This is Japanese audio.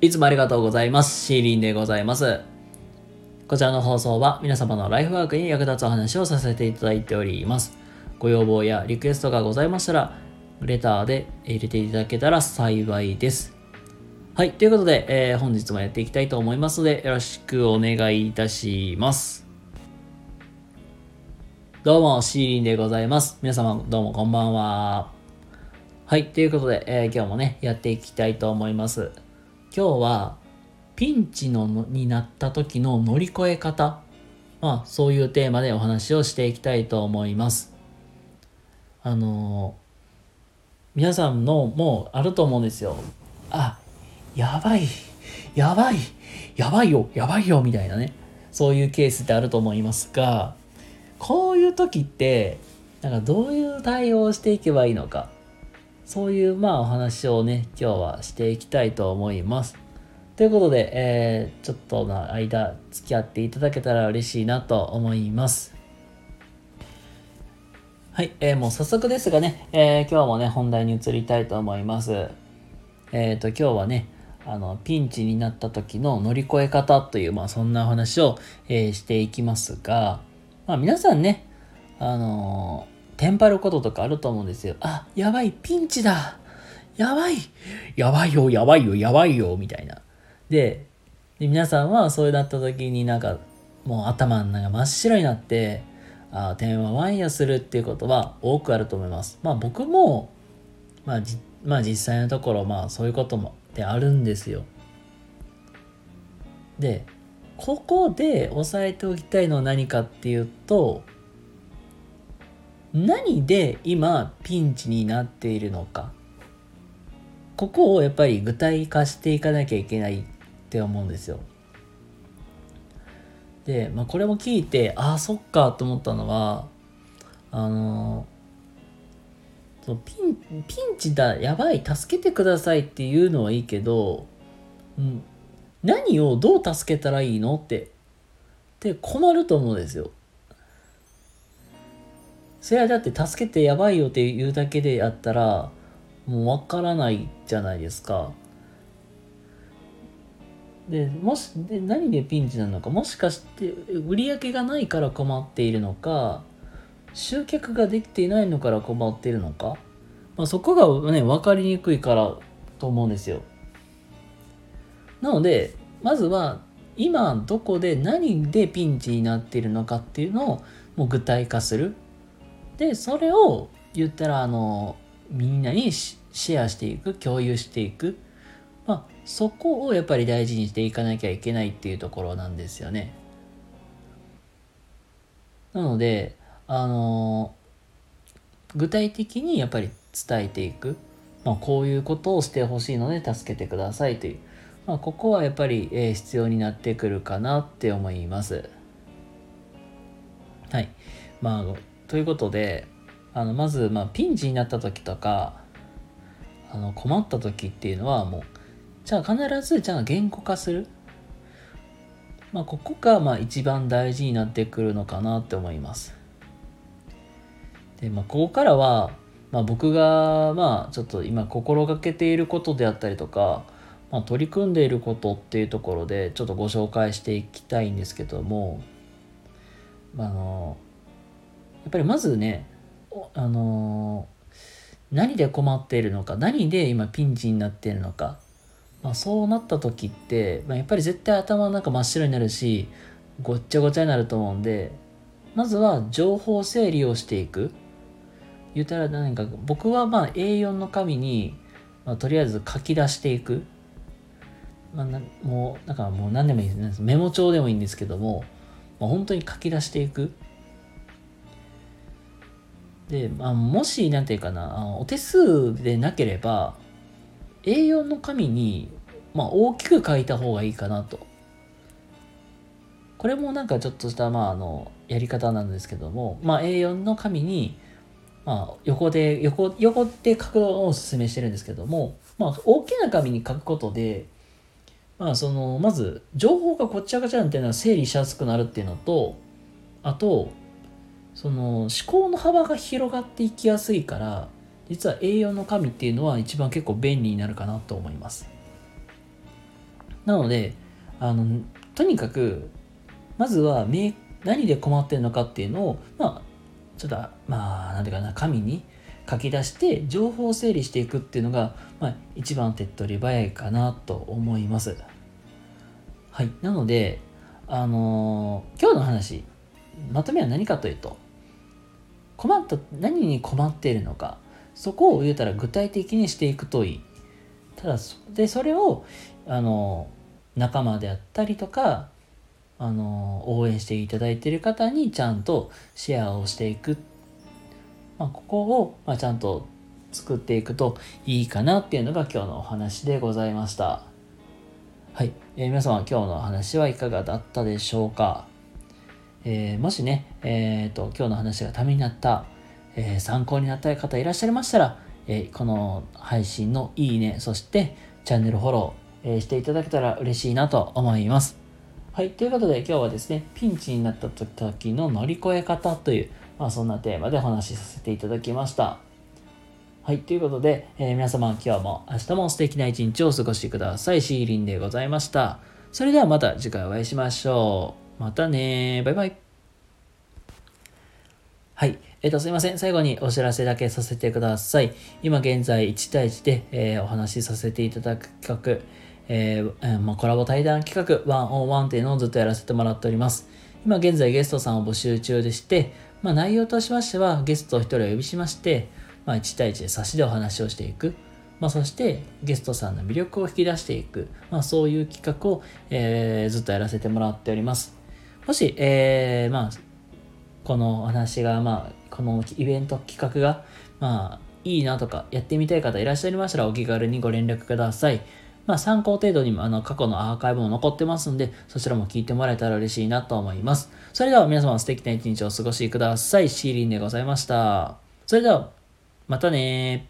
いつもありがとうございます。シーリンでございます。こちらの放送は皆様のライフワークに役立つお話をさせていただいております。ご要望やリクエストがございましたら、レターで入れていただけたら幸いです。はい。ということで、えー本日もやっていきたいと思いますので、よろしくお願いいたします。どうも、シーリンでございます。皆様、どうもこんばんは。はい。ということで、えー今日もね、やっていきたいと思います。今日は、ピンチのになった時の乗り越え方。まあ、そういうテーマでお話をしていきたいと思います。あの皆さんのもうあると思うんですよ。あ、やばい、やばい、やばいよ、やばいよ、みたいなね。そういうケースってあると思いますが、こういう時って、なんかどういう対応をしていけばいいのか。そういうまあお話をね、今日はしていきたいと思います。ということで、えーちょっとの間付き合っていただけたら嬉しいなと思います。はい、えーもう早速ですがね、えー今日もね、本題に移りたいと思います。えっ、と、今日はね、あの、ピンチになった時の乗り越え方という、まあそんなお話を、えーしていきますが、まあ皆さんね、あのーテンパることとかあると思うんですよ。あ、やばい、ピンチだやばいやばいよ、やばいよ、やばいよ、みたいな。で、で皆さんはそうなった時になんか、もう頭なんか真っ白になって、あ電話ワンやするっていうことは多くあると思います。まあ僕も、まあ、まあ実際のところ、まあそういうこともってあるんですよ。で、ここで押さえておきたいのは何かっていうと、何で今ピンチになっているのか。ここをやっぱり具体化していかなきゃいけないって思うんですよ。で、まあ、これも聞いてああそっかと思ったのはあのそうピンピンチだやばい助けてくださいっていうのはいいけど、うん、何をどう助けたらいいのってって困ると思うんですよ。それはだって助けてやばいよって言うだけでやったらもうわからないじゃないですか。でもしで何でピンチなのかもしかして売り上げがないから困っているのか集客ができていないのから困っているのか、まあ、そこがね分かりにくいからと思うんですよなのでまずは今どこで何でピンチになっているのかっていうのをもう具体化するでそれを言ったらあのみんなにシェアしていく共有していくまあ、そこをやっぱり大事にしていかなきゃいけないっていうところなんですよね。なので、あの具体的にやっぱり伝えていく。まあ、こういうことをしてほしいので助けてくださいという。まあ、ここはやっぱり、えー必要になってくるかなって思います。はい。まあ、ということで、あのまず、まあ、ピンチになった時とか、あの困った時っていうのはもうじゃあ必ずじゃあ言語化する。まあここがまあ一番大事になってくるのかなって思います。でまあここからは、まあ、僕がまあちょっと今心がけていることであったりとか、まあ、取り組んでいることっていうところでちょっとご紹介していきたいんですけども、あ、のっぱりまずねあの何で困っているのか何で今ピンチになっているのか。まあ、そうなった時って、まあ、やっぱり絶対頭の中真っ白になるしごっちゃごちゃになると思うんでまずは情報整理をしていく。言ったら何か僕はまあ A4 の紙に、まあ、とりあえず書き出していく、まあ、なもうなんかもう何でもいいです。メモ帳でもいいんですけども、まあ、本当に書き出していく。で、まあ、もし何て言うかなお手数でなければ A4 の紙に、まあ、大きく書いた方がいいかなと。これもなんかちょっとした、まあ、あの、やり方なんですけども、まあ、A4 の紙に、まあ、横で、横、横で書くのをお勧めしてるんですけども、まあ、大きな紙に書くことで、まあ、その、まず、情報がごっちゃごちゃなんていうのは整理しやすくなるっていうのと、あと、その、思考の幅が広がっていきやすいから、実は A4 の紙っていうのは一番結構便利になるかなと思います。なので、あの、とにかく、まずは、何で困ってるのかっていうのを、まあ、ちょっと、まあ、なんていうかな、紙に書き出して情報を整理していくっていうのが、まあ、一番手っ取り早いかなと思います。はい。なので、あのー、今日の話、まとめは何かというと、困った、何に困っているのか、そこを言うたら具体的にしていくといい。ただ、で、それを、あの、仲間であったりとか、あの、応援していただいている方にちゃんとシェアをしていく。まあ、ここを、まあ、ちゃんと作っていくといいかなっていうのが今日のお話でございました。はい。えー、皆様今日のお話はいかがだったでしょうか？えー、もしね、え、ー、と、今日の話がためになった、えー、参考になった方いらっしゃいましたら、えこの配信のいいね、そしてチャンネルフォロー、えしていただけたら嬉しいなと思います。はい、ということで今日はですね、ピンチになった時の乗り越え方という、まあ、そんなテーマでお話しさせていただきました。はい、ということで、え皆様今日も明日も素敵な一日をお過ごしください。シーリンでございました。それではまた次回お会いしましょう。またねバイバイ。はい。えっ、ー、と、すいません。最後にお知らせだけさせてください。今現在1対1で、えー、お話しさせていただく企画、えーえ、まあ、コラボ対談企画101っていうのをずっとやらせてもらっております。今現在ゲストさんを募集中でして、まあ、内容としましてはゲストを1人お呼びしまして、まあ、1対1で差しでお話をしていく。まあ、そしてゲストさんの魅力を引き出していく。まあ、そういう企画を、えー、ずっとやらせてもらっております。もし、えー、まあ、この話が、まあ、このイベント企画が、まあ、いいなとか、やってみたい方いらっしゃいましたら、お気軽にご連絡ください。まあ、参考程度にも、あの、過去のアーカイブも残ってますんで、そちらも聞いてもらえたら嬉しいなと思います。それでは皆様素敵な一日をお過ごしください。シーリンでございました。それでは、またね